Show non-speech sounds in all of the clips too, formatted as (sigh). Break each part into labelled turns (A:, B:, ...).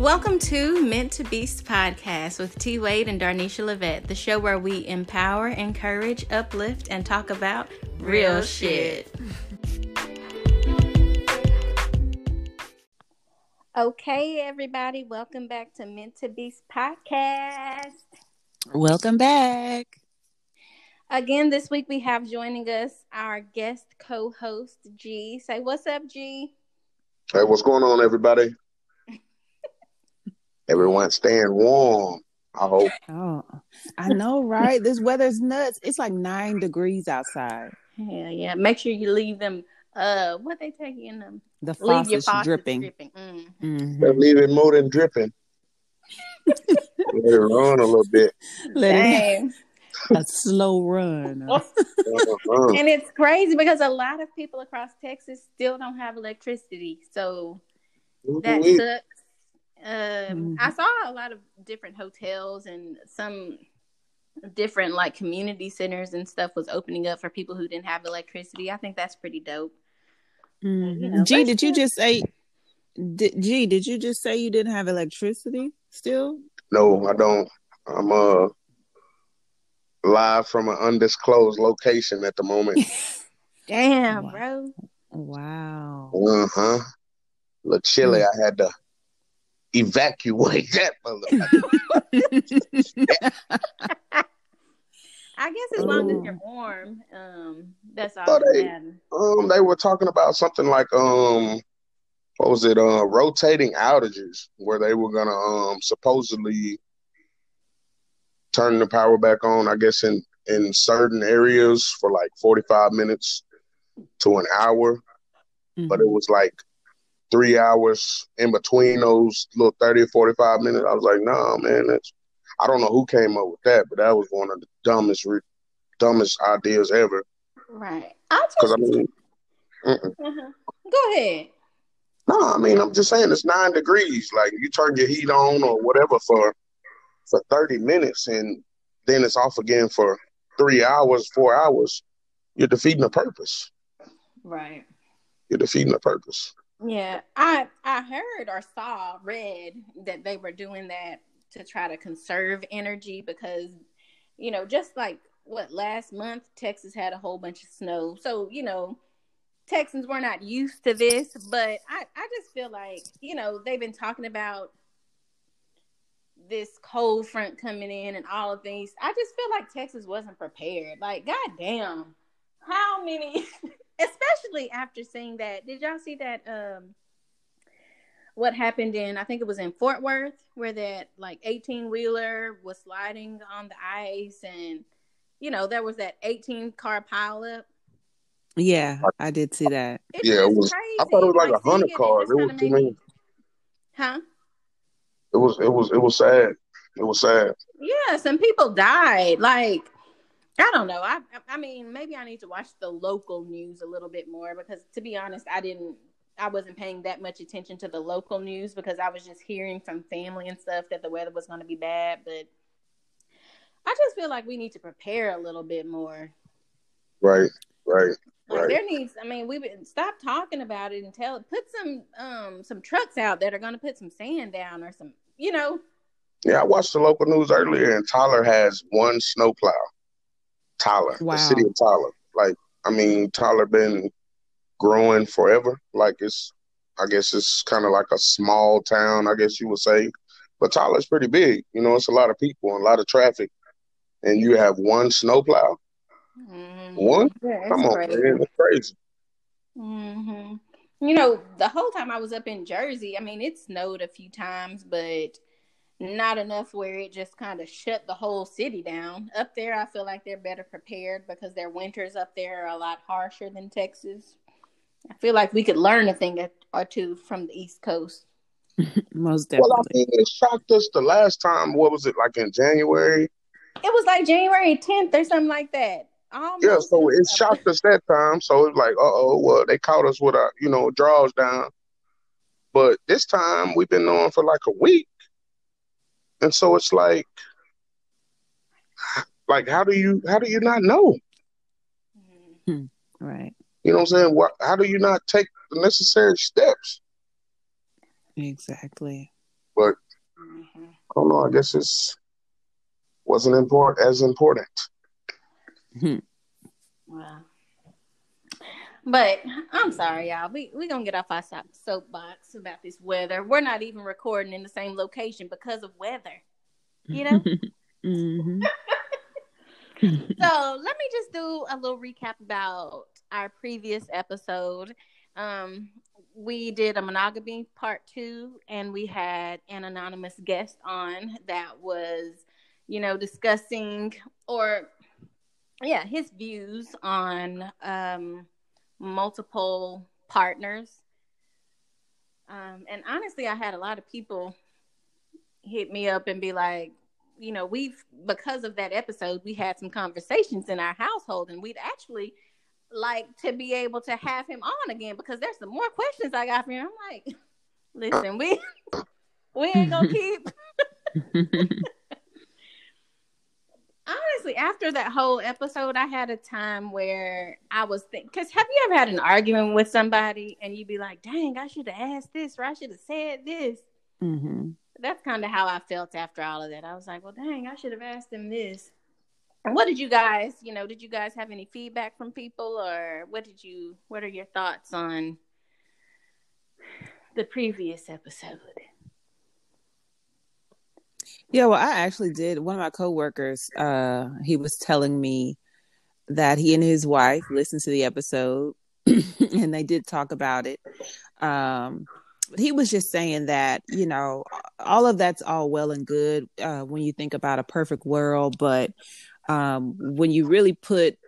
A: Welcome to Meant to Beast podcast with T Wade and Darnisha Levette, the show where we empower, encourage, uplift, and talk about real, real shit. Okay, everybody, welcome back to Meant to Beast podcast.
B: Welcome back.
A: Again, this week we have joining us our guest co host, G. Say, what's up, G?
C: Hey, what's going on, everybody? Everyone staying warm. I hope. (laughs)
B: Oh, I know, right? this weather's nuts. It's like nine degrees outside.
A: Yeah, yeah. Make sure you leave them. Uh, what they taking them?
B: The faucets, faucets dripping. dripping.
C: Mm. Mm-hmm. Leave it more than dripping. (laughs) Let it run a little bit.
B: Let Dang. it (laughs) a slow run.
A: uh-huh. And it's crazy because a lot of people across Texas still don't have electricity. So that sucks. Um, mm-hmm. I saw a lot of different hotels and some different like community centers and stuff was opening up for people who didn't have electricity. I think that's pretty dope.
B: Mm-hmm. You know, G, did you just say? Did, G, did you just say you didn't have electricity still?
C: No, I don't. I'm uh live from an undisclosed location at the moment. (laughs)
A: Damn, wow. bro.
B: Wow.
C: Uh huh. A little chilly. Mm-hmm. I had to evacuate (laughs) that (laughs)
A: I guess as long um, as you're warm, um, that's all that
C: they. Um, they were talking about something like um, what was it? Uh, rotating outages where they were gonna um supposedly turn the power back on. I guess in in certain areas for like 45 minutes to an hour, mm-hmm. but it was like three hours in between those little 30 or 45 minutes. I was like, nah, man, that's, I don't know who came up with that, but that was one of the dumbest, dumbest ideas ever.
A: Right. Because I, mean, uh-huh. go ahead.
C: No, I mean, I'm just saying it's nine degrees. Like you turn your heat on or whatever for for 30 minutes and then it's off again for three hours, four hours. You're defeating the purpose.
A: Right.
C: You're defeating the purpose.
A: Yeah, I I heard or saw read that they were doing that to try to conserve energy because you know just like what last month Texas had a whole bunch of snow. So, you know, Texans were not used to this, but I I just feel like, you know, they've been talking about this cold front coming in and all of these. I just feel like Texas wasn't prepared. Like, goddamn, how many (laughs) especially after seeing that. Did y'all see that? Um, what happened in I think it was in Fort Worth where that like 18 wheeler was sliding on the ice and you know there was that 18 car pileup.
B: Yeah, I did see that.
C: It yeah, it was. Crazy. I thought it was like a like hundred cars. It, it was too many.
A: Huh?
C: It was. It was. It was sad. It was sad.
A: Yeah, some people died. Like I don't know. I I mean, maybe I need to watch the local news a little bit more because to be honest, I didn't I wasn't paying that much attention to the local news because I was just hearing from family and stuff that the weather was going to be bad, but I just feel like we need to prepare a little bit more.
C: Right. Right.
A: Like right. there needs I mean, we've been stop talking about it and tell put some um some trucks out that are going to put some sand down or some, you know.
C: Yeah, I watched the local news earlier and Tyler has one snowplow Tyler, wow. the city of Tyler. Like, I mean, Tyler been growing forever. Like it's, I guess it's kind of like a small town, I guess you would say. But Tyler's pretty big. You know, it's a lot of people and a lot of traffic. And you have one snowplow. Mm-hmm. One? Yeah, Come on, crazy. man. It's crazy.
A: Mm-hmm. You know, the whole time I was up in Jersey, I mean, it snowed a few times, but not enough where it just kind of shut the whole city down. Up there, I feel like they're better prepared because their winters up there are a lot harsher than Texas. I feel like we could learn a thing or two from the East Coast. (laughs)
B: Most definitely. Well, I
C: mean, it shocked us the last time. What was it like in January?
A: It was like January 10th or something like that.
C: Almost yeah, so it shocked us that time. So it's like, uh oh, well, they caught us with our, you know, draws down. But this time we've been on for like a week. And so it's like, like how do you how do you not know?
B: Hmm. Right.
C: You know what I'm saying? What? How do you not take the necessary steps?
B: Exactly.
C: but mm-hmm. I don't know. I guess it's wasn't important as important.
A: Hmm. Wow. But I'm sorry, y'all. We we gonna get off our soapbox about this weather. We're not even recording in the same location because of weather. You know. (laughs) mm-hmm. (laughs) so let me just do a little recap about our previous episode. Um, we did a monogamy part two, and we had an anonymous guest on that was, you know, discussing or, yeah, his views on um, multiple partners. Um, and honestly, I had a lot of people hit me up and be like, you know, we've because of that episode, we had some conversations in our household, and we'd actually like to be able to have him on again because there's some more questions I got for him. I'm like, (laughs) listen, we (laughs) we ain't gonna (laughs) keep. Honestly, after that whole episode, I had a time where I was thinking, because have you ever had an argument with somebody and you'd be like, dang, I should have asked this or I should have said this? Mm-hmm that's kind of how I felt after all of that. I was like, well, dang, I should have asked him this. What did you guys, you know, did you guys have any feedback from people or what did you, what are your thoughts on the previous episode?
B: Yeah, well, I actually did. One of my coworkers, uh, he was telling me that he and his wife listened to the episode (clears throat) and they did talk about it. Um, he was just saying that you know all of that's all well and good uh, when you think about a perfect world, but um, when you really put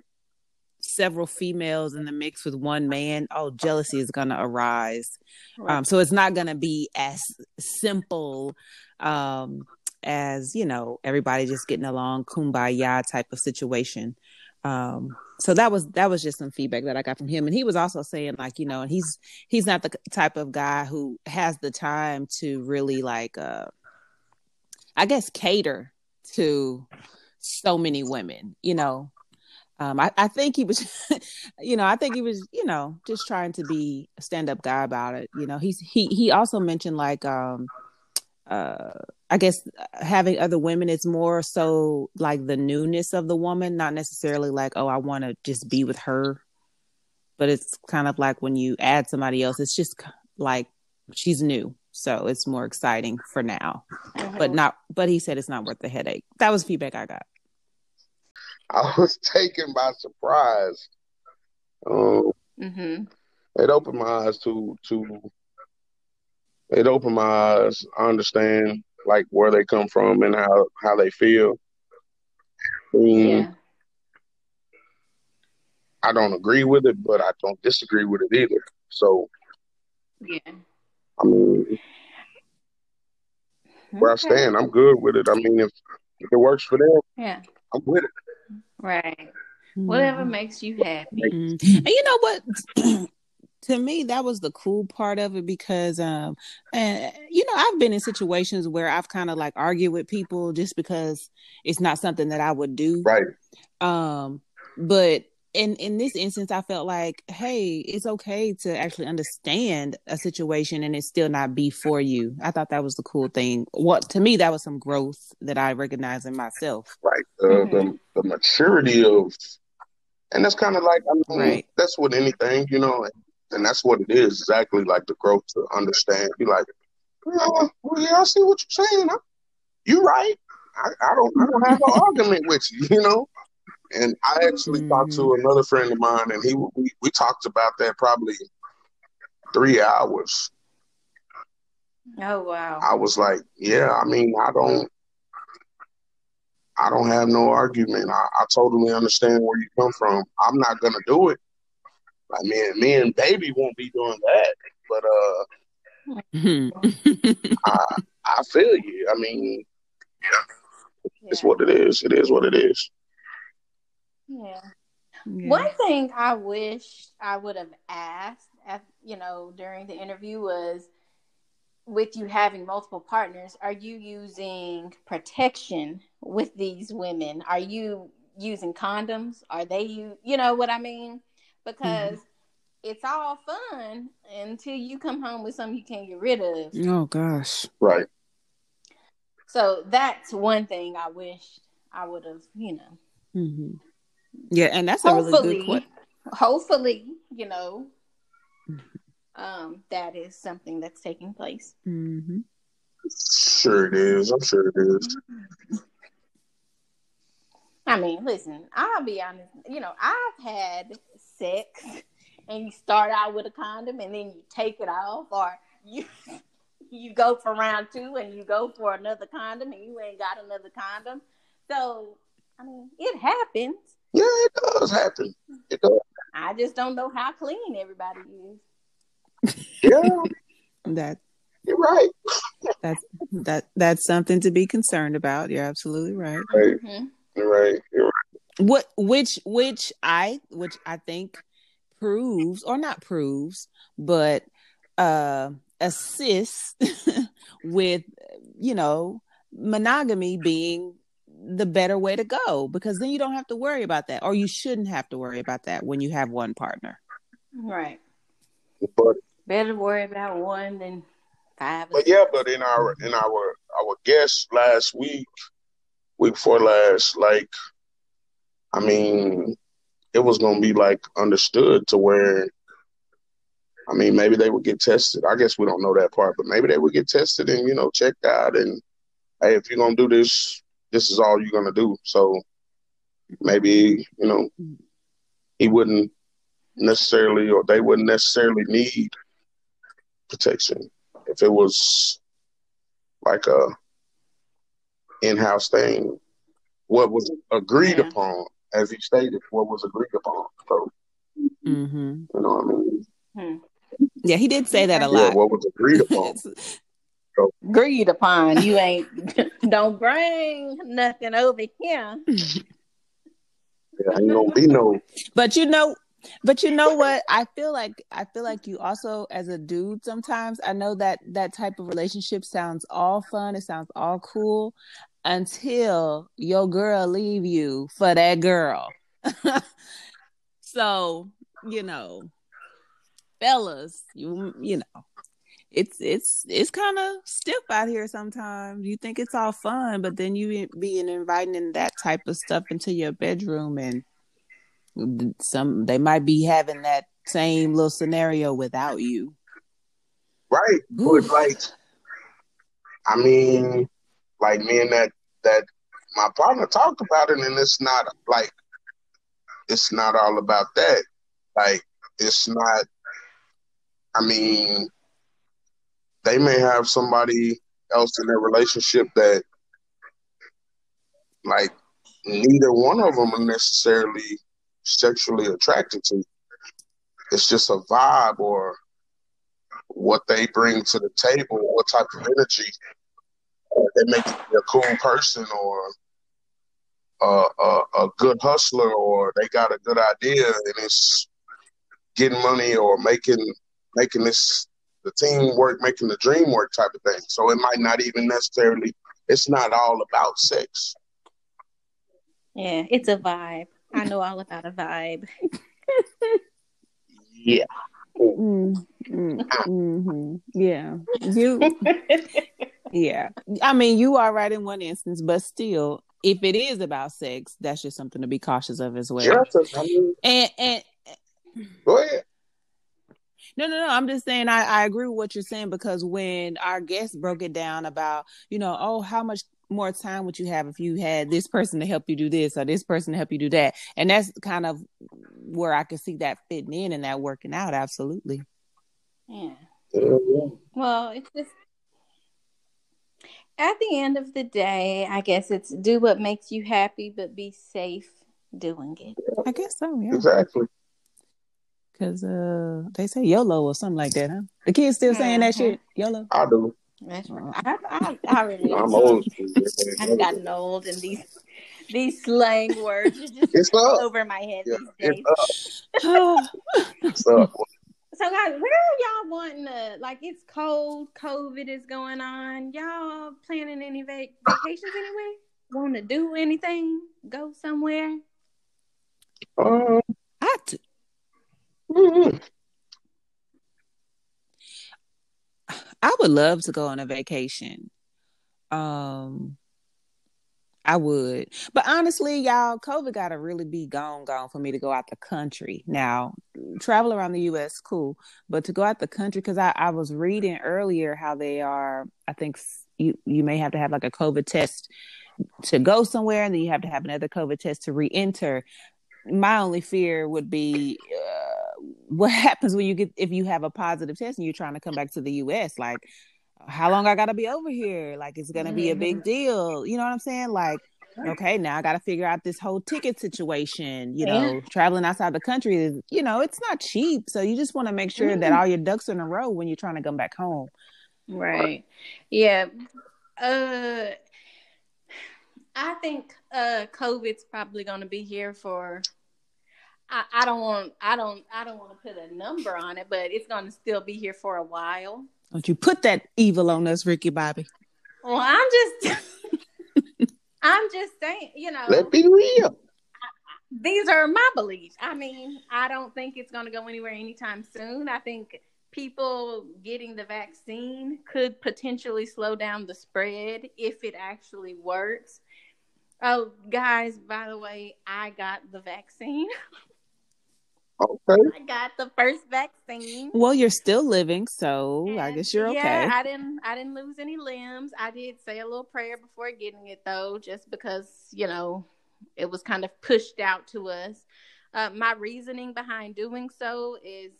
B: several females in the mix with one man, oh, jealousy is going to arise. Right. Um, so it's not going to be as simple um, as you know everybody just getting along, kumbaya type of situation. Um, so that was that was just some feedback that I got from him, and he was also saying like you know, and he's he's not the type of guy who has the time to really like, uh, I guess, cater to so many women, you know. Um, I, I think he was, (laughs) you know, I think he was, you know, just trying to be a stand up guy about it. You know, he's he he also mentioned like um uh I guess having other women is more so like the newness of the woman, not necessarily like, oh, I want to just be with her. But it's kind of like when you add somebody else, it's just like she's new. So it's more exciting for now. Mm-hmm. But not but he said it's not worth the headache. That was feedback I got. (laughs)
C: I was taken by surprise. Um, mm-hmm. It opened my eyes to to it opened my eyes. I understand like where they come from and how how they feel. yeah. I don't agree with it, but I don't disagree with it either. So, yeah, I mean, where. I stand, I'm good with it. I mean, if, if it works for them,
A: yeah,
C: I'm with it.
A: Right. Whatever makes you happy.
B: Mm-hmm. And you know what? (clears throat) to me that was the cool part of it because um and you know I've been in situations where I've kind of like argued with people just because it's not something that I would do.
C: Right.
B: Um but in in this instance I felt like hey, it's okay to actually understand a situation and it still not be for you. I thought that was the cool thing. What to me that was some growth that I recognized in myself.
C: Right. Uh, mm-hmm. the the maturity of and that's kind of like I mean, right. that's with anything, you know and that's what it is exactly like the growth to understand. Be like, well, yeah, I see what you're saying. You're right. I, I don't I don't have an argument with you, (laughs) you know. And I actually mm. talked to another friend of mine, and he we, we talked about that probably three hours.
A: Oh wow! I
C: was like, yeah, I mean, I don't, I don't have no argument. I, I totally understand where you come from. I'm not gonna do it, like me and me and baby won't be doing that. But uh I I feel you. I mean yeah. it's what it is. It is what it is.
A: Yeah. yeah. One thing I wish I would have asked at you know during the interview was with you having multiple partners, are you using protection with these women? Are you using condoms? Are they you you know what I mean? Because mm-hmm. it's all fun until you come home with something you can't get rid of.
B: Oh gosh.
C: Right.
A: So that's one thing I wish I would have, you know.
B: Mm-hmm. Yeah, and that's a really good question.
A: Hopefully, you know, um, that is something that's taking place.
B: Mm-hmm.
C: Sure it is. I'm sure it is.
A: I mean, listen, I'll be honest. You know, I've had sex and you start out with a condom and then you take it off, or you (laughs) you go for round two and you go for another condom and you ain't got another condom. So, I mean, it happens.
C: Yeah, it does happen. It does.
A: I just don't know how clean everybody
C: is. Yeah. (laughs)
B: that
C: you're right.
B: that's that that's something to be concerned about. You're absolutely right.
C: Right. Mm-hmm. You're right. You're right.
B: What which which I which I think proves or not proves, but uh assists (laughs) with you know monogamy being the better way to go because then you don't have to worry about that or you shouldn't have to worry about that when you have one partner.
A: Right.
C: But
A: better worry about one than five
C: but yeah but in our in our our guest last week week before last like i mean it was gonna be like understood to where I mean, maybe they would get tested. I guess we don't know that part, but maybe they would get tested and you know checked out. And hey, if you're gonna do this, this is all you're gonna do. So maybe you know he wouldn't necessarily, or they wouldn't necessarily need protection if it was like a in-house thing. What was agreed yeah. upon, as he stated, what was agreed upon. So
B: mm-hmm.
C: you know what I mean.
A: Hmm.
B: Yeah, he did say that a lot.
C: What was agreed upon? (laughs)
A: agreed upon. You ain't (laughs) don't bring nothing over here.
C: Yeah, ain't gonna be no.
B: But you know, but you know what? I feel like I feel like you also, as a dude, sometimes I know that that type of relationship sounds all fun. It sounds all cool until your girl leave you for that girl. (laughs) so you know fellas, you you know, it's it's it's kind of stiff out here sometimes. You think it's all fun, but then you being inviting that type of stuff into your bedroom, and some they might be having that same little scenario without you.
C: Right, Oof. but like, I mean, like me and that that my partner talked about it, and it's not like it's not all about that. Like, it's not I mean, they may have somebody else in their relationship that, like, neither one of them are necessarily sexually attracted to. It's just a vibe or what they bring to the table, what type of energy they make you a cool person or a, a, a good hustler or they got a good idea and it's getting money or making making this the team work, making the dream work type of thing. So it might not even necessarily. It's not all about sex.
A: Yeah, it's a vibe. I know all about a vibe. (laughs)
C: yeah.
B: Mm, mm, mm-hmm. Yeah. You. (laughs) yeah. I mean, you are right in one instance, but still, if it is about sex, that's just something to be cautious of as well.
C: Yeah, I mean,
B: and and
C: go ahead.
B: No, no, no. I'm just saying I, I agree with what you're saying because when our guest broke it down about, you know, oh, how much more time would you have if you had this person to help you do this or this person to help you do that? And that's kind of where I could see that fitting in and that working out. Absolutely.
A: Yeah. Well, it's just at the end of the day, I guess it's do what makes you happy, but be safe doing it.
B: I guess so. Yeah.
C: Exactly.
B: Cause uh, they say YOLO or something like that, huh? The kids still saying that shit. YOLO.
C: I do.
A: That's right. I, I, I really.
C: I'm old. (laughs)
A: I've gotten old, and these these slang words are just it's over my head yeah, these days. (laughs)
C: It's up.
A: So guys, where are y'all wanting to like it's cold, COVID is going on. Y'all planning any vac- vacations anywhere? Want to do anything? Go somewhere?
C: Um,
B: I t-
C: Mm-hmm.
B: I would love to go on a vacation. Um, I would. But honestly, y'all, COVID got to really be gone, gone for me to go out the country. Now, travel around the U.S., cool. But to go out the country, because I, I was reading earlier how they are, I think you, you may have to have like a COVID test to go somewhere, and then you have to have another COVID test to re enter. My only fear would be uh, what (laughs) happens when you get, if you have a positive test and you're trying to come back to the U.S. Like, how long I gotta be over here? Like it's gonna be a big mm-hmm. deal. You know what I'm saying? Like, okay, now I gotta figure out this whole ticket situation. You know, yeah. traveling outside the country is, you know, it's not cheap. So you just want to make sure mm. that mm-hmm. all your ducks are in a row when you're trying to come back home.
A: Right. Yeah. Uh I think uh COVID's probably gonna be here for I, I don't want I don't I don't want to put a number on it, but it's gonna still be here for a while.
B: Don't you put that evil on us, Ricky Bobby.
A: Well, I'm just (laughs) I'm just saying, you know.
C: Let's be real.
A: these are my beliefs. I mean, I don't think it's going to go anywhere anytime soon. I think people getting the vaccine could potentially slow down the spread if it actually works. Oh, guys, by the way, I got the vaccine. (laughs)
C: Okay.
A: I got the first vaccine.
B: Well, you're still living, so and I guess you're okay.
A: Yeah, I didn't I didn't lose any limbs. I did say a little prayer before getting it though, just because, you know, it was kind of pushed out to us. Uh, my reasoning behind doing so is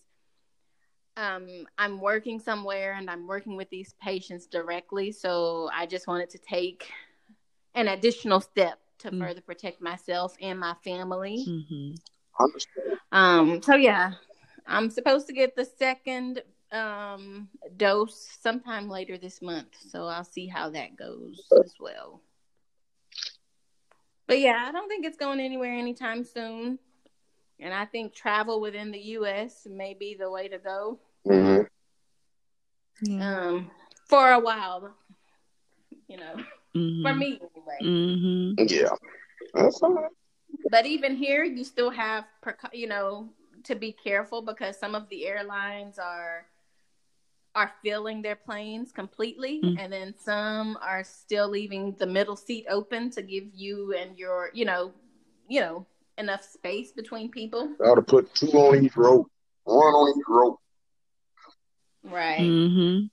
A: um, I'm working somewhere and I'm working with these patients directly. So I just wanted to take an additional step to mm further protect myself and my family.
C: Mm-hmm.
A: Um, so yeah, I'm supposed to get the second um dose sometime later this month. So I'll see how that goes as well. But yeah, I don't think it's going anywhere anytime soon. And I think travel within the US may be the way to go.
C: Mm-hmm.
A: Um for a while. You know. (laughs) Mm-hmm. For me anyway.
B: Mm-hmm.
C: Yeah. That's fine.
A: But even here, you still have, you know, to be careful because some of the airlines are are filling their planes completely mm-hmm. and then some are still leaving the middle seat open to give you and your you know you know enough space between people
C: i ought to put two on each rope one on each rope
A: right
B: mm-hmm.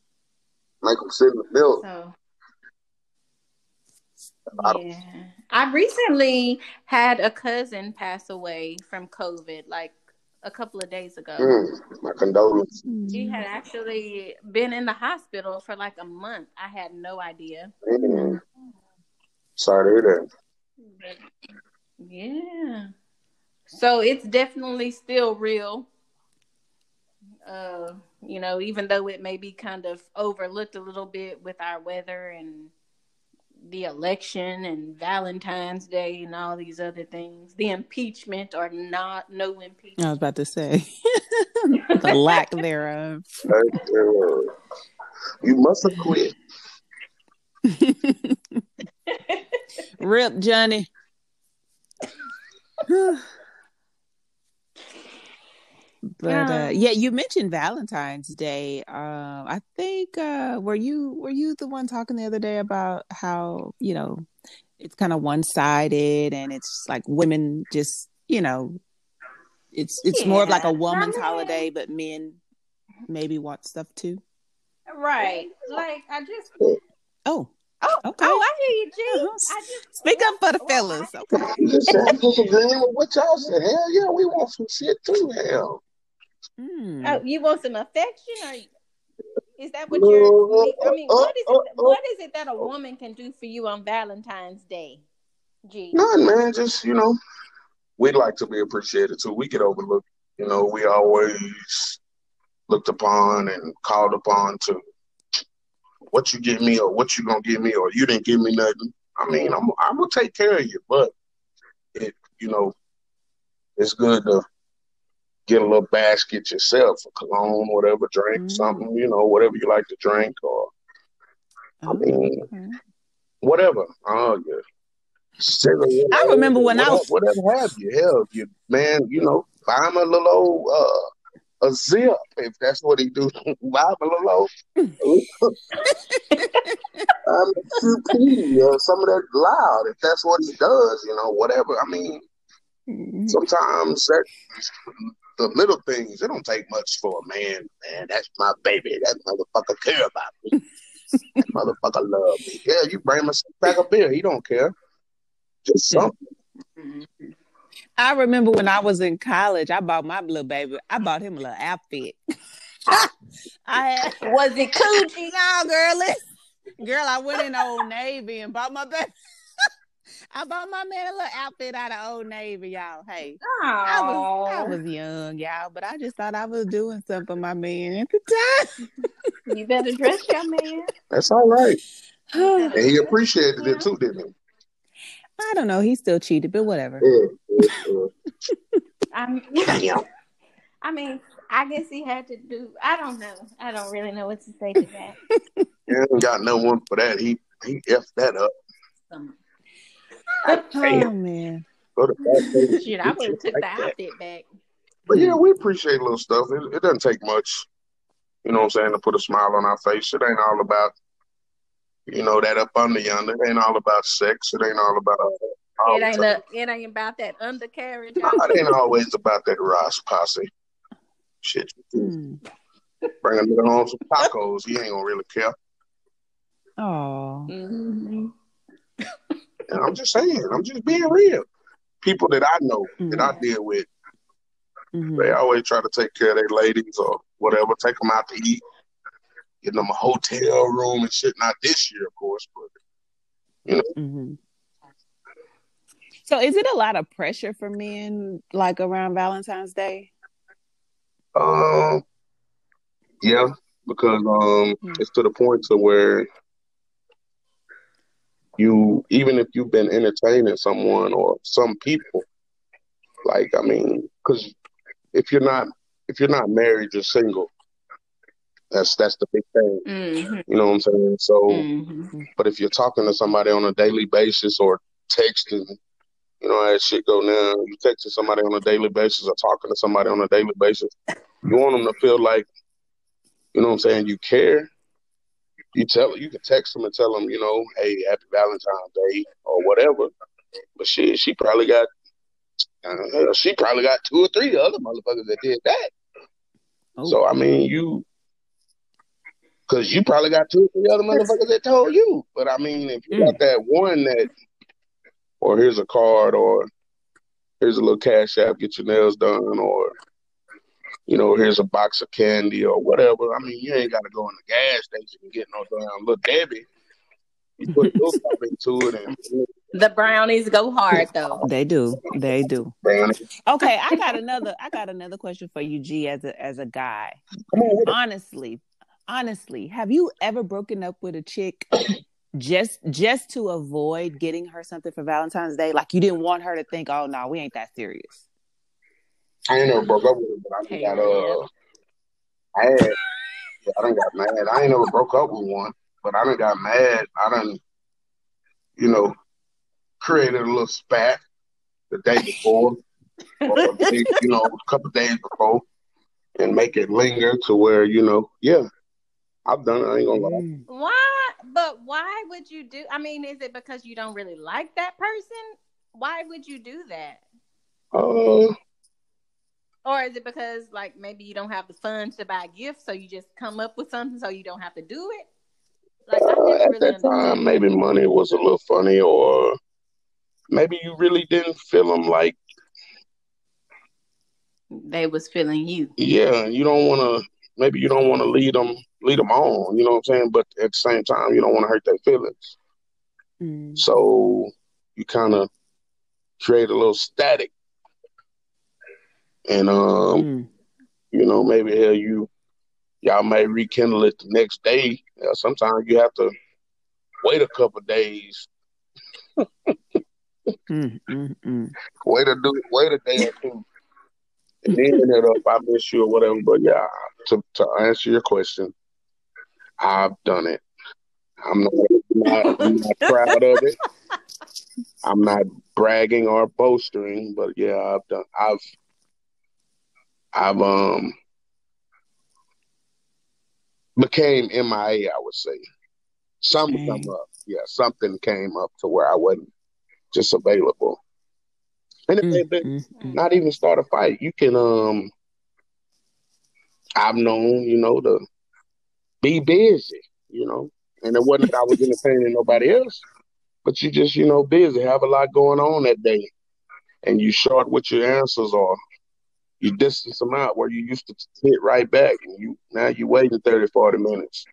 C: make them sit in the middle
A: so, yeah. I recently had a cousin pass away from COVID, like a couple of days ago.
C: Mm, my condolences.
A: He had actually been in the hospital for like a month. I had no idea.
C: Mm. Sorry to hear
A: that. Yeah. So it's definitely still real. Uh, you know, even though it may be kind of overlooked a little bit with our weather and the election and Valentine's Day and all these other things, the impeachment or not no impeachment.
B: I was about to say (laughs) the lack thereof.
C: You must have quit. (laughs)
B: Rip Johnny. (laughs) but uh, yeah, you mentioned Valentine's Day. Uh, I think uh, were you were you the one talking the other day about how you know it's kind of one sided and it's like women just you know it's it's yeah. more of like a woman's I mean, holiday, but men maybe want stuff too.
A: Right. Like I just.
B: Oh.
A: Oh, okay. oh, I hear you, G. Uh-huh. I just,
B: Speak up for the fellas. Okay.
C: I'm just agreeing with what y'all said. Hell yeah, we want some shit too. Hell.
A: Mm. Oh, you want some affection, or is that what you're? I mean, what is it? Uh, uh, uh, what is it that a woman can do for you on Valentine's Day? Gee,
C: none, man. Just you know, we'd like to be appreciated too. We get overlooked. You know, we always looked upon and called upon to what you give me or what you gonna give me or you didn't give me nothing. I mean, I'm I'm gonna take care of you, but it you know, it's good to get a little basket yourself, a cologne, whatever, drink mm-hmm. something, you know, whatever you like to drink, or I mean, okay. whatever. Oh yeah.
B: I remember when
C: whatever,
B: I was
C: whatever have you, hell, you man, you know, buy him a little old uh, a zip if that's what he do. (laughs) Alone. I'm a QP (laughs) or some of that loud if that's what he does, you know, whatever. I mean,
B: Mm-hmm.
C: sometimes that the little things, it don't take much for a man, man. That's my baby. That motherfucker care about me. that (laughs) motherfucker love me. Yeah, you bring him a six pack of beer, he don't care. Just
B: Yeah.
C: something.
A: Mhm.
B: I remember when I was in college, I bought my little baby. I bought him a little outfit. (laughs) I had
A: Was it Gucci? (laughs)
B: no girl, girl. I went in Old Navy and bought my baby. I bought my man a little outfit out of Old Navy, y'all. Hey, I was I was young, y'all, but I just thought I was doing something for my man at the (laughs) time.
A: you better dress your man.
C: That's all right. (sighs) And he appreciated it too, didn't he?
B: I don't know. He still cheated, but whatever.
C: Yeah, yeah, (laughs)
A: I'm,
C: yeah. Damn.
A: I mean, I guess he had to do. I don't know. I don't really know what to say to that.
C: He ain't got no one for that. He he effed that up.
A: Um, (laughs)
B: Oh
C: Damn.
B: man.
C: Go to that
A: Shit, I would have took the outfit back.
C: But yeah, we appreciate little stuff. It, it doesn't take much, you know what I'm saying, to put a smile on our face. It ain't all about, you know, that up under yonder. It ain't all about sex. It ain't all about uh, all
A: It ain't
C: the
A: a, it ain't about that undercarriage.
C: time. It ain't always about that Ross posse. Shit,
B: Hmm.
C: bring a nigga home some tacos. He ain't gonna really care.
B: Oh.
A: hmm
C: And I'm just saying, I'm just being real. People that I know, that I deal with,
B: Mhm.
C: they always try to take care of their ladies or whatever, take them out to eat, get them a hotel room and shit. Not this year, of course, but
B: hmm So, is it a lot of pressure for men, like around Valentine's Day?
C: Um, yeah, because um,
B: Hmm.
C: it's to the point to where you, even if you've been entertaining someone or some people, like I mean, because if you're not if you're not married, you're single. That's that's the big thing.
A: hmm
C: You know what I'm saying? So,
A: hmm
C: but if you're talking to somebody on a daily basis or texting, you know how that shit go now. You texting somebody on a daily basis or talking to somebody on a daily basis. You want them to feel like, you know what I'm saying, you care. You tell you can text them and tell them, you know, hey, happy Valentine's Day or whatever. But she she probably got uh, she probably got two or three other motherfuckers that did that.
B: Oh.
C: So I mean, you because you probably got two or three other motherfuckers that told you. But I mean, if you got that one that, or here's a card, or here's a little cash app, get your nails done, or you know, here's a box of candy or whatever. I mean, you ain't got to go in the gas station and get no damn little Debbie. You put your stuff into it and
A: The brownies go hard though.
B: They do. They do. Okay, I got another. I got another question for you, G. As a as a guy,
C: come on with it.
B: honestly, honestly, have you ever broken up with a chick just just to avoid getting her something for Valentine's Day? Like you didn't want her to think, "Oh no, we ain't that serious."
C: I ain't never broke up with her, but I done
A: Hey,
C: got uh, I had, I done got mad. I ain't never broke up with one, but I done got mad. I done, you know, created a little spat the day (laughs) before, or maybe, you know, a couple days before, and make it linger to where you know, yeah, I've done it. I ain't gonna lie.
B: Mm.
A: Why? But why would you do? I mean, is it because you don't really like that person? Why would you do that?
C: Uh,
A: Or is it because like maybe you don't have the funds to buy gifts, so you just come up with something so you don't have to do it? Like
C: uh, at
A: really
C: that time, maybe money was a little funny, or maybe you really didn't feel them like,
A: They was feeling you.
C: yeah, you don't want to. Maybe you don't want to lead them, lead them on. You know what I'm saying? But at the same time, you don't want to hurt their feelings.
B: Mm.
C: So you kind of create a little static, and um,
B: Mm.
C: you know, maybe hell you y'all may rekindle it the next day. Sometimes you have to wait a couple days,
B: Mm, mm, mm.
C: wait a do, wait a day or two, and then it up. I miss you or whatever. But yeah, to to answer your question, I've done it. I'm not, not, I'm not (laughs) proud of it. I'm not bragging or boasting, but yeah, I've done. I've I've um became MIA, I would say. Something come up. Yeah, something came up to where I wasn't just available. And if
B: Mm,
C: they
B: mm, mm.
C: not even start a fight, you can um I've known, you know, to be busy, you know. And it wasn't that I was entertaining nobody else, but you just, you know, busy, have a lot going on that day. And you short what your answers are. You distance them out where you used to hit right back and you now you waiting 30, 40 minutes.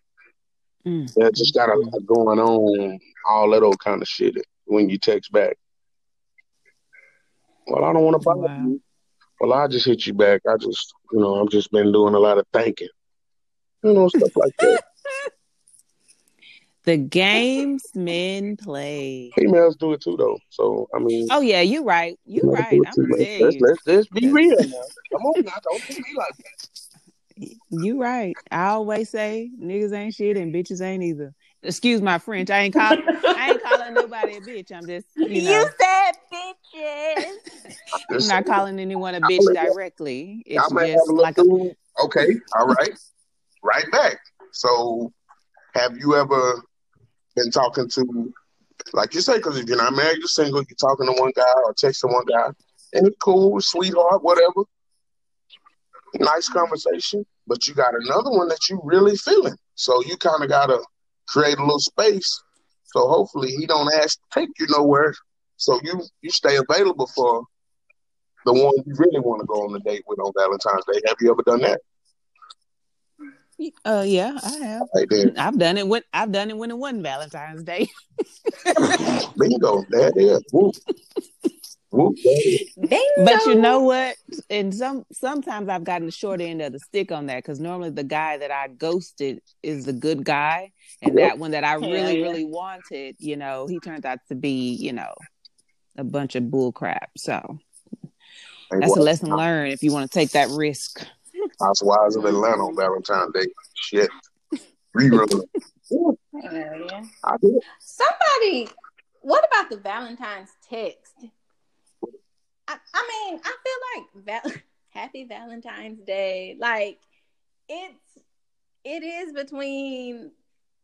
B: Mm.
C: Yeah, just got a lot going on, all that old kind of shit when you text back. Well, I don't want to bother
B: Wow.
C: you. Well, I just hit you back. I just, you know, I've just been doing a lot of thinking. You know, stuff like that. (laughs)
B: The games men play.
C: Females do it too, though. So, I mean,
B: Oh yeah, you're right. You're right. I'm
C: too.
B: gonna
C: Let's, let's,
B: you.
C: let's, let's be real now. Come on now. Don't do me like that.
B: You right. I always say niggas ain't shit and bitches ain't either. Excuse my French. I ain't calling. I ain't calling nobody a bitch. I'm just you
A: You, said bitches. (laughs)
B: I'm not calling anyone a bitch directly. It's
C: I have
B: just
C: a
B: like a.
C: Okay, all right. Right back. So, have you ever been talking to, like you say, because if you're not married, you're single, you're talking to one guy or texting one guy, and it's cool, sweetheart, whatever. Nice conversation, but you got another one that you really feeling. So you kind of got to create a little space. So hopefully he don't ask to take you nowhere. So you you stay available for the one you really want to go on a date with on Valentine's Day. Have you ever done that?
B: Uh yeah, I have.
C: Right there. (laughs)
B: I've done it when I've done it when it wasn't Valentine's Day. (laughs)
C: Bingo. There it is. Whoop. Whoop. There it is.
A: Bingo.
B: But you know what? And some sometimes I've gotten the short end of the stick on that because normally the guy that I ghosted is the good guy, and that one that I really
A: yeah.
B: really wanted, you know, he turned out to be, you know, a bunch of bull crap. So that's a lesson learned if you want to take that risk.
C: Housewives of Atlanta on Valentine's Day. Shit. Rerun. (laughs)
A: Yeah.
C: I did.
A: Somebody, what about the Valentine's text? I, I mean, I feel like val- (laughs) Happy Valentine's Day. Like it's it is between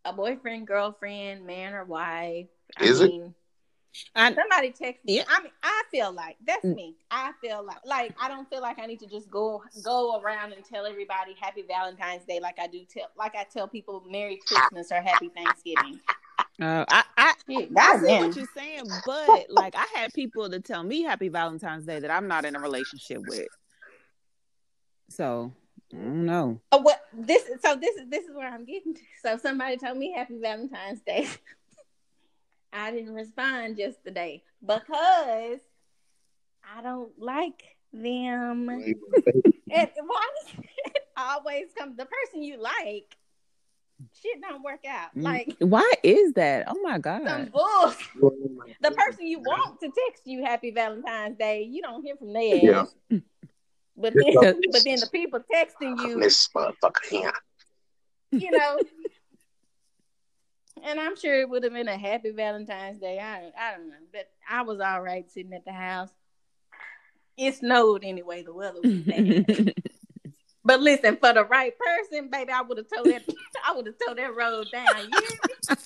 A: a boyfriend, girlfriend, man or wife. I
C: Is it?
B: I,
A: Somebody text me.
B: Yeah.
A: I mean, I feel like that's
B: Mm.
A: me. I feel like like I don't feel like I need to just go go around and tell everybody Happy Valentine's Day like I do tell like I tell people Merry Christmas or Happy Thanksgiving.
B: uh, I, I I see what you're saying, but like I had people to tell me Happy Valentine's Day that I'm not in a relationship with. So I don't know.
A: Oh, what this? So this is this is where I'm getting. To. So somebody told me Happy Valentine's Day. (laughs) I didn't respond yesterday because I don't like them. And (laughs) why does it always come? The person you like, shit don't work out.
B: Mm.
A: Like
B: Why is that? Oh my
A: some
B: god.
A: bull. (laughs) The person you want to text you Happy Valentine's Day, you don't hear from theirs.
C: Yeah.
A: But then, but then the people texting you,
C: This motherfucker here.
A: you know. And I'm sure it would have been a happy Valentine's Day. I I don't know, but I was all right sitting at the house. It snowed anyway. The weather was bad. (laughs) but listen, for the right person, baby, I would have told that (laughs) I would have told that road down. You hear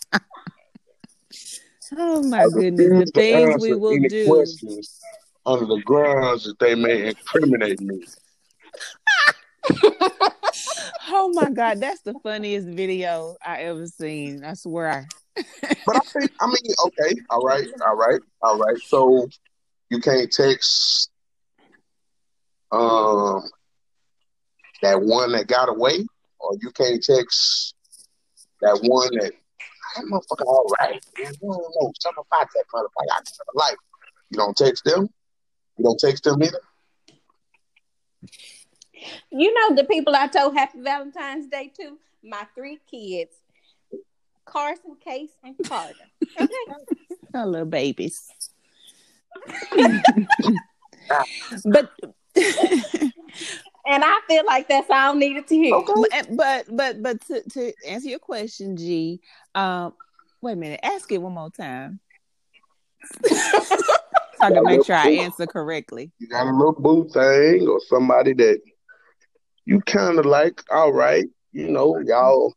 B: oh my goodness. The things we will do.
C: questions under the grounds that they may incriminate me. (laughs)
B: Oh my god, that's the funniest video I ever seen. I swear.
C: But I think, I mean, okay, all right, all right, all right. So you can't text um that one that got away, or you can't text that one that that motherfucker all right. Man, you that motherfucker. I like. You don't text them. You don't text them either.
A: You know the people I told Happy Valentine's Day to? My three kids. Carson, Case, and Carter. Okay. (laughs)
B: Oh, little babies. (laughs) but
A: And I feel like that's all I needed to hear.
C: Okay.
B: but but but to, to answer your question, G, um, wait a minute, ask it one more time. (laughs) so I can make sure I answer correctly.
C: You got a little boo thing, or somebody that you kind of like. All right, you know, y'all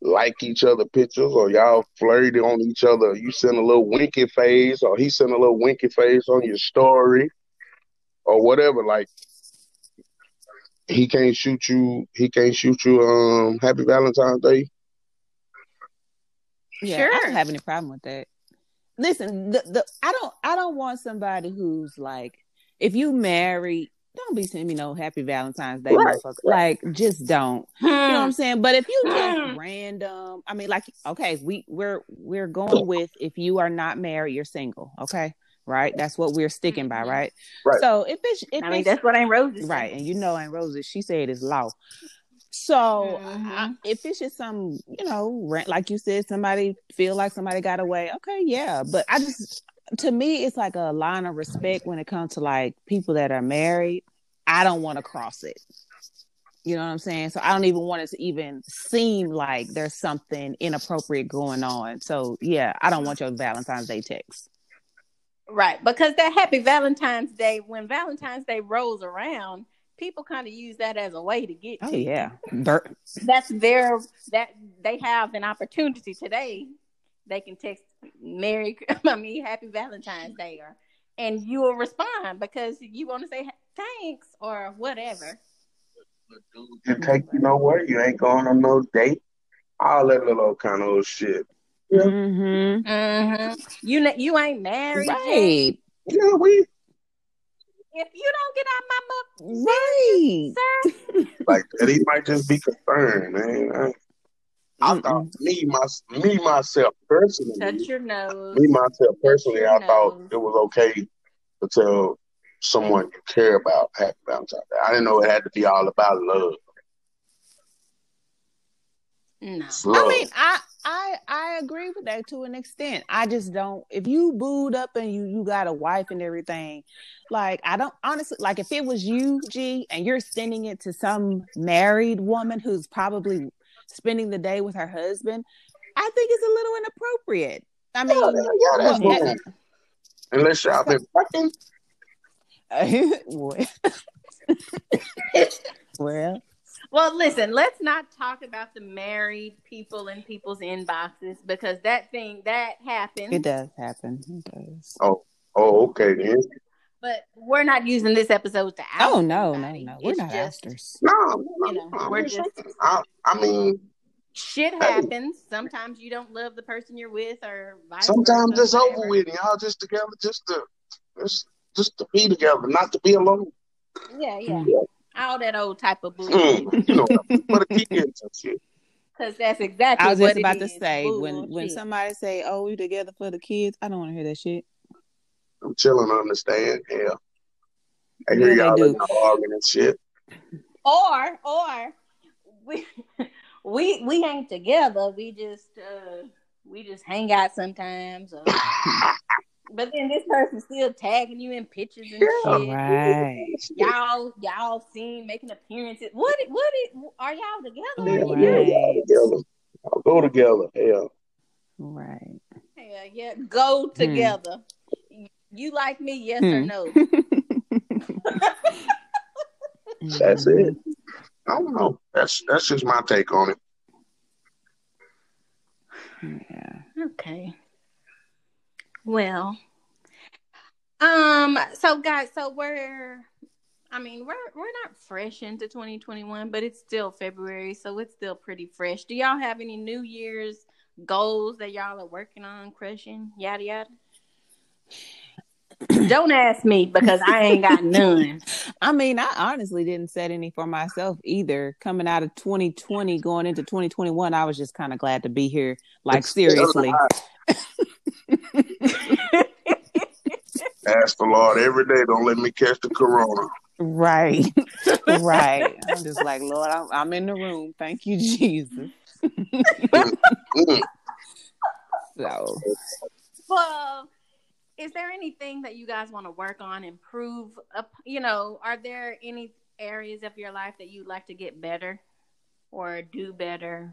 C: like each other pictures or y'all flirted on each other. You send a little winky face or he sent a little winky face on your story or whatever. Like he can't shoot you. He can't shoot you. Um, Happy Valentine's Day.
B: Yeah,
A: Sure.
B: I don't have any problem with that. Listen, the, the I don't I don't want somebody who's like, if you married, don't be sending me no Happy Valentine's Day, motherfucker. Like, just don't.
A: Hmm.
B: You know what I'm saying? But if you just
A: Hmm.
B: random, I mean, like, okay, we we're we're going with if you are not married, you're single. Okay, right? That's what we're sticking by,
A: Mhm.
B: right?
C: Right.
B: So if it's if
A: I mean,
B: it's
A: that's what Aunt Rose is
B: right, and you know, Aunt Rosa, she said it's law. So I,
A: Mhm.
B: if it's just some, you know, rent, like you said, somebody feel like somebody got away. Okay, yeah, but I just, to me, it's like a line of respect when it comes to like people that are married. I don't want to cross it. You know what I'm saying? So I don't even want it to even seem like there's something inappropriate going on. So yeah, I don't want your Valentine's Day text.
A: Right, because that Happy Valentine's Day, when Valentine's Day rolls around, people kind of use that as a way to get
B: Oh
A: to
B: yeah,
A: That's their that they have an opportunity today. They can text Merry, (laughs) I mean Happy Valentine's Day, or and you will respond because you want to say thanks or whatever.
C: You take you nowhere. You ain't going on no date. All that little kind of old shit. Yeah.
B: Mhm.
A: Mm-hmm. You n- you ain't married, yet.
B: right,
C: Yeah, we
A: If you don't get out my book,
B: right.
A: sir,
C: like that. He might just be concerned, man. I, I
B: Mm-mm.
C: thought me, my, me myself personally,
A: touch your nose.
C: me myself personally, I
A: your
C: thought it was okay to tell someone you care about Happy Valentine's Day. I didn't know it had to be all about love.
A: No.
C: Love.
B: I mean, I I I agree with that to an extent. I just don't. If you booed up and you you got a wife and everything, like I don't honestly like if it was you, G, and you're sending it to some married woman who's probably spending the day with her husband, I think it's a little inappropriate. I
C: yeah,
B: mean,
C: yeah, that's
B: well,
C: wrong. Unless y'all been fucking.
B: well, well,
A: Well, listen, let's not talk about the married people in people's inboxes because that thing that happens.
B: it does happen. It does.
C: Oh, oh, okay then.
A: But we're not using this episode to out.
B: Oh no, no,
A: anybody.
B: no. We're
A: It's
B: not
A: just
B: asters.
C: No, no,
A: You know,
C: no,
A: we're
C: I'm
A: just-
C: I, I mean,
A: shit happens. Sometimes you don't love the person you're with, or vice
C: sometimes
A: versa,
C: it's over with. Y'all just together, just to, just, just to be together, not to be alone.
A: Yeah, yeah.
C: Yeah.
A: All that old type of bullshit.
C: Mm, you know, for the kids and shit.
A: Because that's exactly what
B: I was just
A: it
B: about to
A: is,
B: say when when
A: bullshit.
B: somebody say, "Oh, we together for the kids," I don't want to hear that shit.
C: I'm chilling, understand. Yeah, I
B: Yeah,
C: hear
B: they
C: y'all
B: do.
C: in the arguing and shit.
A: or or we (laughs) we we ain't together. We just uh we just hang out sometimes. Or, (laughs) but then this person's still tagging you in pictures and
C: Yeah.
A: shit.
B: Right.
A: Y'all y'all seen making appearances. What what are y'all together?
C: Yeah,
A: Are
C: yeah,
A: you
B: Right.
C: y'all together. Y'all go together. Yeah.
B: Right.
A: Yeah, yeah. Go together. You like me, yes or
B: Hmm.
A: no? (laughs)
C: That's it. I don't know. That's that's just my take on it.
B: Yeah.
A: Okay. Well, um, so guys, so we're, I mean, we're we're not fresh into 2021, but it's still February, so it's still pretty fresh. Do y'all have any New Year's goals that y'all are working on, crushing, yada yada? (clears throat) Don't ask me because I ain't got (laughs) none.
B: I mean, I honestly didn't set any for myself either. Coming out of 2020, going into 2021, I was just kind of glad to be here. Like seriously.
C: Ask the Lord every day. Don't let me catch the corona.
B: Right. (laughs) right. I'm just like, Lord, I'm, I'm in the room. Thank you, Jesus. (laughs) So,
A: Well, is there anything that you guys want to work on, improve? Up, you know, are there any areas of your life that you'd like to get better or do better?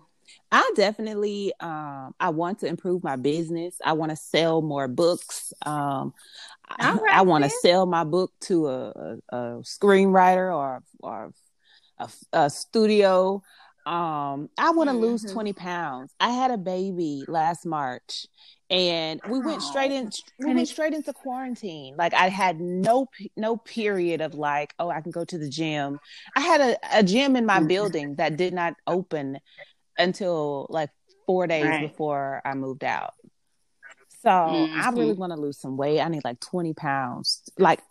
B: I definitely um I want to improve my business. I want to sell more books. Um I, I want to sell my book to a, a, a screenwriter or or a, a studio. um, I want to lose
A: Mhm.
B: 20 pounds. I had a baby last March and we went straight in we went straight into quarantine. Like I had no no period of like, oh, I can go to the gym. I had a, a gym in my
A: Mhm.
B: building that did not open until like 4 days
A: Right.
B: before I moved out. So, I
A: Mhm.
B: really want to lose some weight. I need like 20 pounds. Like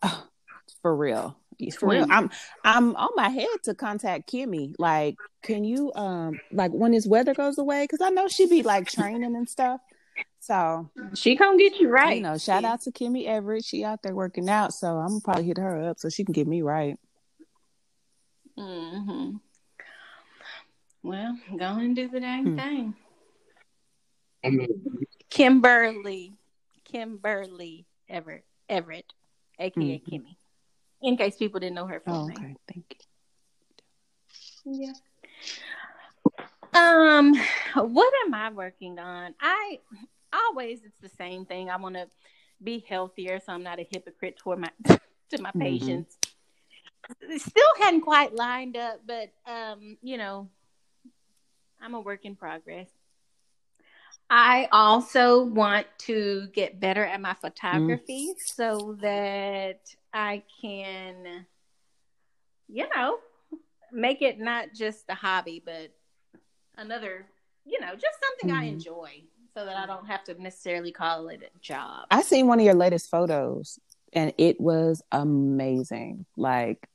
B: for real. For real. I'm I'm on my head to contact Kimmy. Like, can you um like when this weather goes away? Because I know she'd be like training and stuff. So
A: She gonna get you right.
B: you know, shout out to Kimmy Everett. She out there working out. So I'm gonna probably hit her up so she can get me right.
A: hmm Well, go and do the dang
B: Hmm.
A: thing. Kimberly, Kimberly Everett, Everett, aka
B: Mhm.
A: Kimmy. In case people didn't know her full
B: Oh,
A: name.
B: okay. Thank you.
A: Yeah. Um, what am I working on? I always it's the same thing. I want to be healthier, so I'm not a hypocrite toward my (laughs) to my
B: Mhm.
A: patients. Still hadn't quite lined up, but um, you know, I'm a work in progress. I also want to get better at my photography so that I can, you know, make it not just a hobby, but another, you know, just something I
B: Mhm.
A: enjoy so that I don't have to necessarily call it a job.
B: I seen one of your latest photos and it was amazing. Like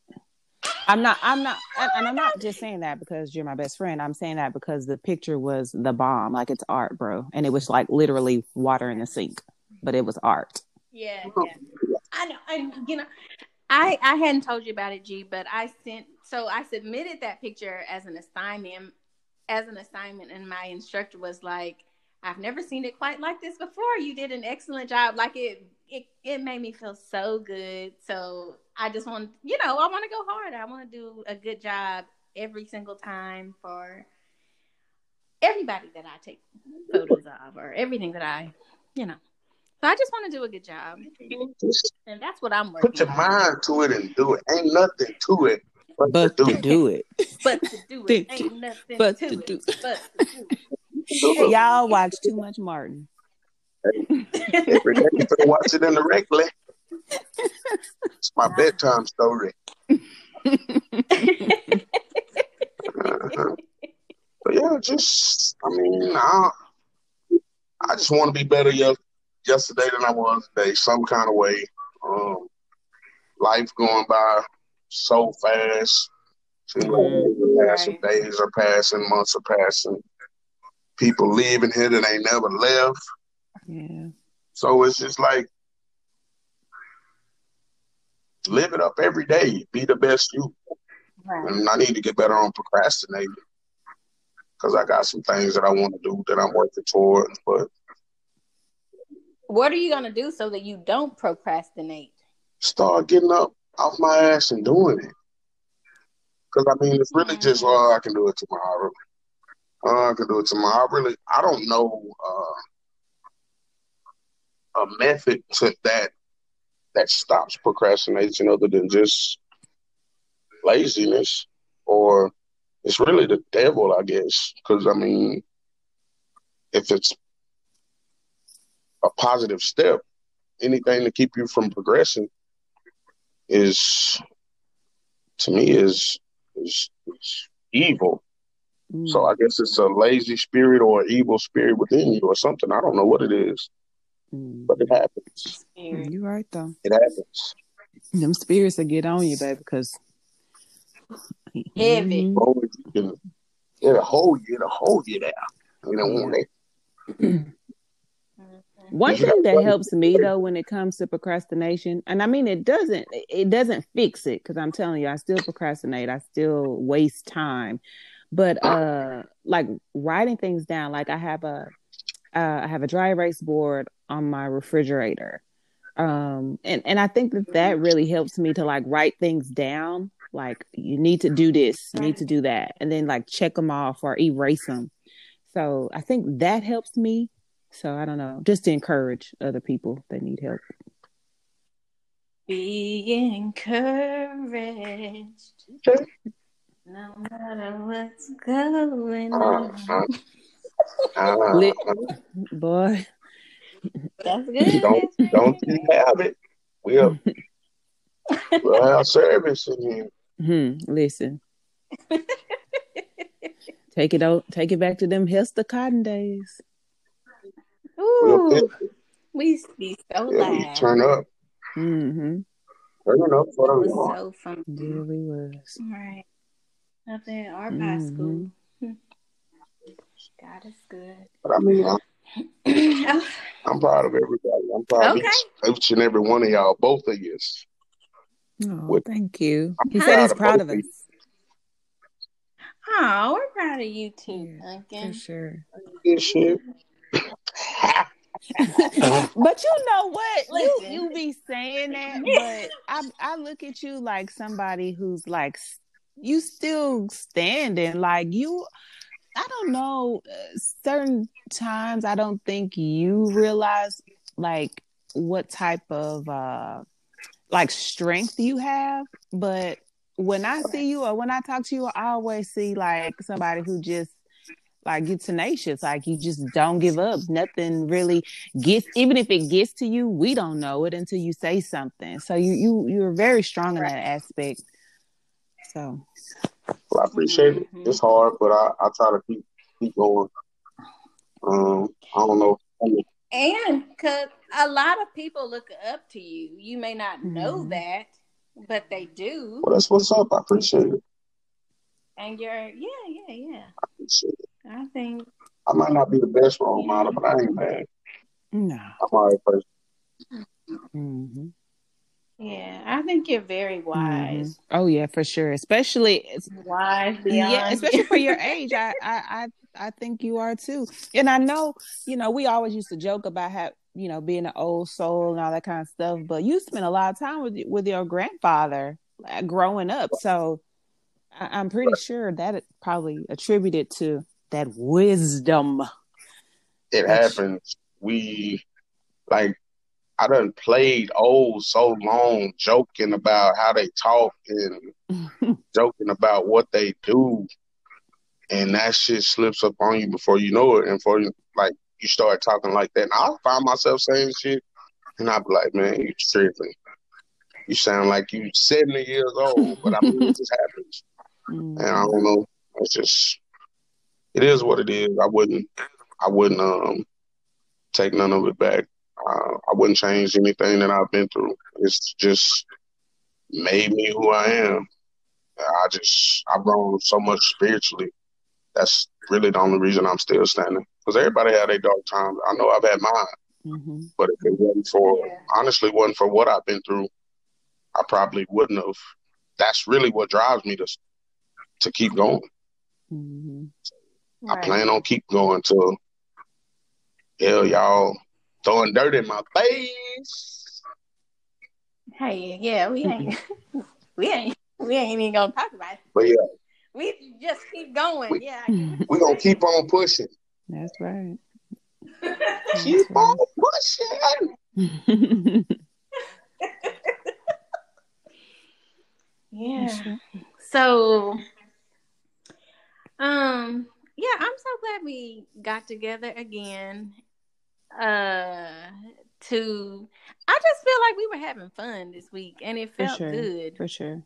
B: I'm not I'm not and, and I'm not just saying that because you're my best friend. I'm saying that because the picture was the bomb. Like it's art, bro. And it was like literally water in the sink, but it was art.
A: Yeah, oh. yeah. I know. I you know, I I hadn't told you about it, G, but I sent so I submitted that picture as an assignment as an assignment and my instructor was like, I've never seen it quite like this before. You did an excellent job. Like it it it made me feel so good. So I just want you know, I want to go hard. I want to do a good job every single time for everybody that I take photos of or everything that I, you know. So I just want to do a good job. And that's what I'm working
C: put your
A: on.
C: mind to it and do it. Ain't nothing to it but,
B: But
C: to do
B: to
C: it.
B: do it.
A: But to do it (laughs) ain't nothing
B: but
A: to,
B: to
A: it. But to do
C: Do it.
B: Y'all watch too much Martin.
C: Every day you better watch it indirectly. It's my bedtime story. Uh-huh. (laughs) But yeah, just I mean, I, I just want to be better yes, yesterday than I was today, some kind of way. Um, life going by so fast. Like days are passing, days are passing, months are passing. People leaving here that ain't never left.
B: Yeah.
C: So it's just like live it up every day. Be the best you.
A: Right.
C: And I need to get better on procrastinating because I got some things that I want to do that I'm working towards. But
A: What are you gonna do so that you don't procrastinate?
C: start getting up off my ass and doing it. Because I mean, it's really just,
A: Mhm.
C: oh, I can do it tomorrow. Oh, I can do it tomorrow. I really, I don't know uh, a method to that that stops procrastination other than just laziness, or it's really the devil, I guess. Because I mean, if it's a positive step, anything to keep you from progressing is to me is is, is evil.
B: Mm.
C: So I guess it's a lazy spirit or an evil spirit within you or something. I don't know what it is,
B: Mm.
C: but it happens.
B: You're right though.
C: It happens.
B: Them spirits will get on you, baby, because
A: Heavy.
B: Mhm.
C: Long you can, it'll hold you, it'll hold you there. You know, when they,
A: Mhm.
B: One thing that helps me though when it comes to procrastination, and I mean it doesn't it doesn't fix it because I'm telling you, I still procrastinate, I still waste time. But uh like writing things down, like I have a uh, I have a dry erase board on my refrigerator. Um and, and I think that that really helps me to like write things down. Like you need to do this, you need to do that, and then like check them off or erase them. So I think that helps me. So I don't know, just to encourage other people that need help.
A: Be encouraged. No matter what's going on.
C: Uh,
B: Lit- Boy,
A: That's good.
C: don't don't you have it? We'll we'll have service in here.
B: hmm, listen. Take it out, take it back to them Hester Cotton days.
C: We'll
A: Ooh, we be so
C: yeah,
A: loud.
C: turn up.
B: Mm-hmm.
C: Turn up for
A: It
C: the
A: was
C: Lord.
A: so fun.
B: Really was.
A: Right. Up there at our high
B: Mhm.
A: school. (laughs) God is good.
C: But I mean, I'm, (coughs) I'm proud of everybody. I'm proud
A: Okay.
C: of each, each and every one of y'all, both of you.
B: Oh,
C: With-
B: thank you.
C: I'm
B: He said
C: proud
B: he's
C: of
B: proud of
C: both
B: us.
C: of
A: oh, we're proud of you too,
B: Yeah,
A: Duncan.
B: For sure.
C: This shit. (laughs)
B: but you know what? You
A: Listen.
B: you be saying that, (laughs) but I I look at you like somebody who's like s- you still standing. Like you, I don't know. uh, Certain times, I don't think you realize like what type of uh like strength you have. But when I see you or when I talk to you, I always see like somebody who just like you're tenacious like you just don't give up nothing really gets even if it gets to you we don't know it until you say something so you you you're very strong in that aspect so
C: Well, I appreciate it.
A: Mhm.
C: It's hard, but I, I try to keep keep going. Um, I don't know.
A: And because a lot of people look up to you. You may not know
B: Mhm.
A: that, but they do.
C: Well, that's what's up. I appreciate it.
A: And you're, yeah, yeah, yeah.
C: I appreciate it.
A: I think,
C: I might not be the best role model, but I ain't mad.
B: no
C: I'm all right person.
B: hmm
A: yeah, I think you're very mm-hmm. wise.
B: oh yeah for sure especially
A: Wise beyond.
B: yeah especially for your (laughs) age I, I i i think you are too and i know you know we always used to joke about how you know being an old soul and all that kind of stuff but you spent a lot of time with with your grandfather growing up so I, i'm pretty sure that it probably attributed to that wisdom
C: It
B: Which-
C: happens. We like I done played old so long, joking about how they talk and (laughs) joking about what they do, and that shit slips up on you before you know it. And for you, like you start talking like that, and I find myself saying shit, and I be like, man, you tripping. You sound like you seventy years old, but I mean, it just happens.
B: Mm.
C: And I don't know. It's just it is what it is. I wouldn't I wouldn't um take none of it back. Uh, I wouldn't change anything that I've been through. It's just made me who I am. I just I've grown so much spiritually. That's really the only reason I'm still standing. Because everybody had their dark times. I know I've had mine,
B: hmm
C: but if it wasn't for
A: Yeah.
C: honestly wasn't for what I've been through, I probably wouldn't have. That's really what drives me to to keep going.
B: hmm
C: I plan on keep going till hell y'all throwing dirt in my face.
A: Hey, yeah, we ain't, (laughs) we ain't, we ain't even gonna talk about it.
C: But yeah,
A: We just keep going.
C: We-
A: yeah. I get what
C: we gonna keep on pushing.
B: that's right
A: saying. (laughs)
C: Keep
B: right.
C: on pushing. (laughs)
A: yeah. So, um, yeah, I'm so glad we got together again. Uh, to, I just feel like we were having fun this week, and it
B: For
A: felt
B: sure.
A: good.
B: for sure.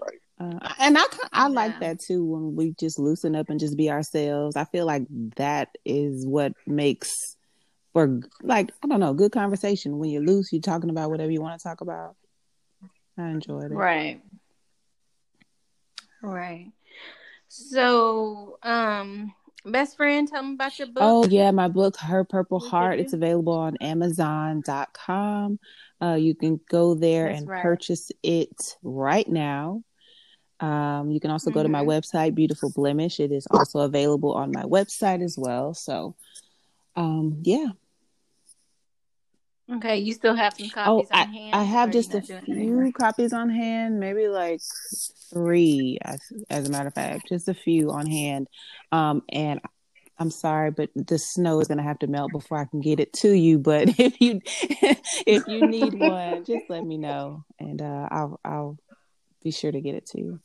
C: Right.
B: Uh, and I I like
A: Yeah.
B: that too when we just loosen up and just be ourselves. I feel like that is what makes for like I don't know good conversation when you're loose. You're talking about whatever you want to talk about. I enjoyed it.
A: Right. Right. So, um, best friend, tell me about your book.
B: Oh yeah, my book, Her Purple Heart. It's available on Amazon.com. Uh, you can go there
A: That's
B: and
A: right.
B: purchase it right now. Um, you can also go to my
A: Mhm.
B: website, Beautiful Blemish. It is also available on my website as well. So, um, yeah.
A: Okay, you still have some
B: Oh,
A: copies
B: I,
A: on hand.
B: I have just a
A: not doing that
B: few
A: anymore?
B: copies on hand, maybe like three, as, as a matter of fact, just a few on hand. Um, and I'm sorry, but the snow is gonna have to melt before I can get it to you. But (laughs) if you if you need (laughs) one, just let me know, and uh, I'll I'll be sure to get it to you.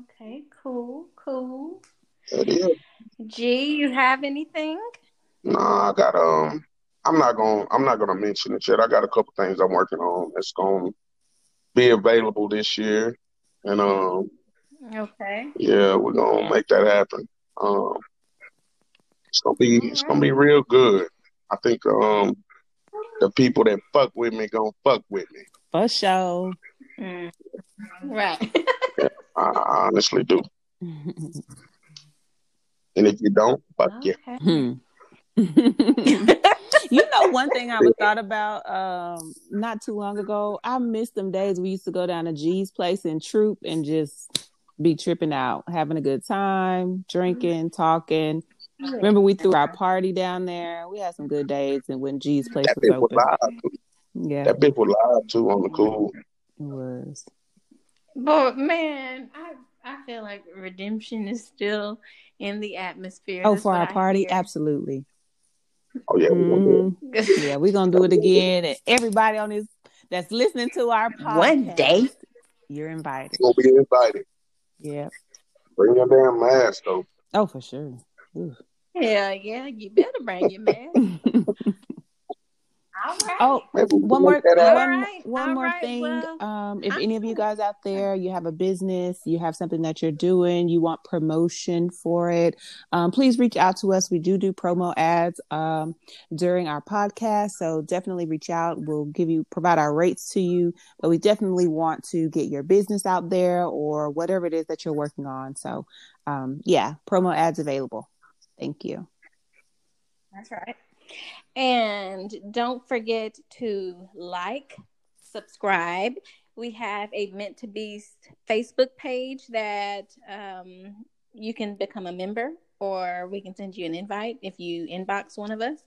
A: Okay, cool, cool.
C: That is.
A: G, you have anything?
C: No, I got um. I'm not gonna. I'm not gonna mention it yet. I got a couple things I'm working on that's gonna be available this year, and um,
A: Okay.
C: yeah, we're gonna make that happen. Um, it's gonna be. It's gonna be real good. I think um, the people that fuck with me gonna fuck with me.
B: For sure.
A: Mm. Right. (laughs)
C: I, I honestly do. (laughs) And if you don't, fuck you.
A: okay.
B: Hmm. (laughs) you know, one thing I was (laughs) thought about um not too long ago. I miss them days we used to go down to G's place and troop and just be tripping out, having a good time, drinking, talking. Remember we threw our party down there. We had some good days, and when G's place
C: That
B: was
C: bitch
B: open,
C: live. too.
B: yeah,
C: That bitch was live too on the cool.
B: it was.
A: But man, I I feel like redemption is still in the atmosphere.
B: Oh,
A: That's
B: for our
A: I
B: party,
A: hear.
B: absolutely.
C: Oh yeah, we gonna do it.
B: Mhm. Yeah, we're gonna do it again, and everybody on this that's listening to our podcast,
A: One day.
B: you're invited.
C: You gonna be invited.
B: Yeah.
C: Bring your damn mask though.
B: Oh, for sure. Ooh.
A: Hell yeah, you better bring your man. (laughs) All right.
B: oh,
C: Maybe we can
B: one more
C: work that out.
B: one,
A: Alright,
B: one more
A: alright,
B: thing
A: well,
B: um if
A: I'm
B: any of you guys out there you have a business you have something that you're doing you want promotion for it um please reach out to us. We do do promo ads um during our podcast so definitely reach out. We'll give you provide our rates to you but we definitely want to get your business out there or whatever it is that you're working on. So um yeah promo ads available. Thank you.
A: That's right. And don't forget to like, subscribe. We have a Meant to Beast Facebook page that um, you can become a member, or we can send you an invite if you inbox one of us.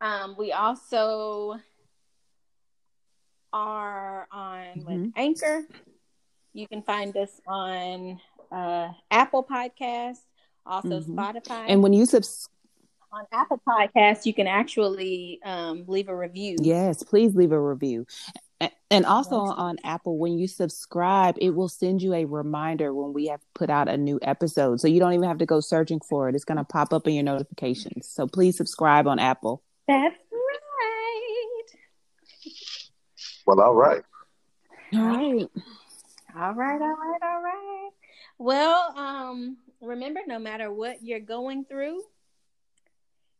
A: Um, we also are on with
B: Mhm.
A: Anchor. You can find us on uh, Apple Podcasts, also
B: Mhm.
A: Spotify
B: and when you subs
A: on Apple Podcasts, you can actually um, leave a review.
B: Yes, please leave a review. And also on Apple, when you subscribe, it will send you a reminder when we have put out a new episode. So you don't even have to go searching for it. It's going to pop up in your notifications. So please subscribe on Apple.
A: That's right.
C: Well, all right.
B: All right.
A: All right, all right, all right. Well, um, remember, no matter what you're going through,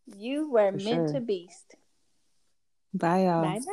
A: you were
B: For
A: meant
B: sure.
A: to beast.
B: Bye, y'all.
A: Bye bye.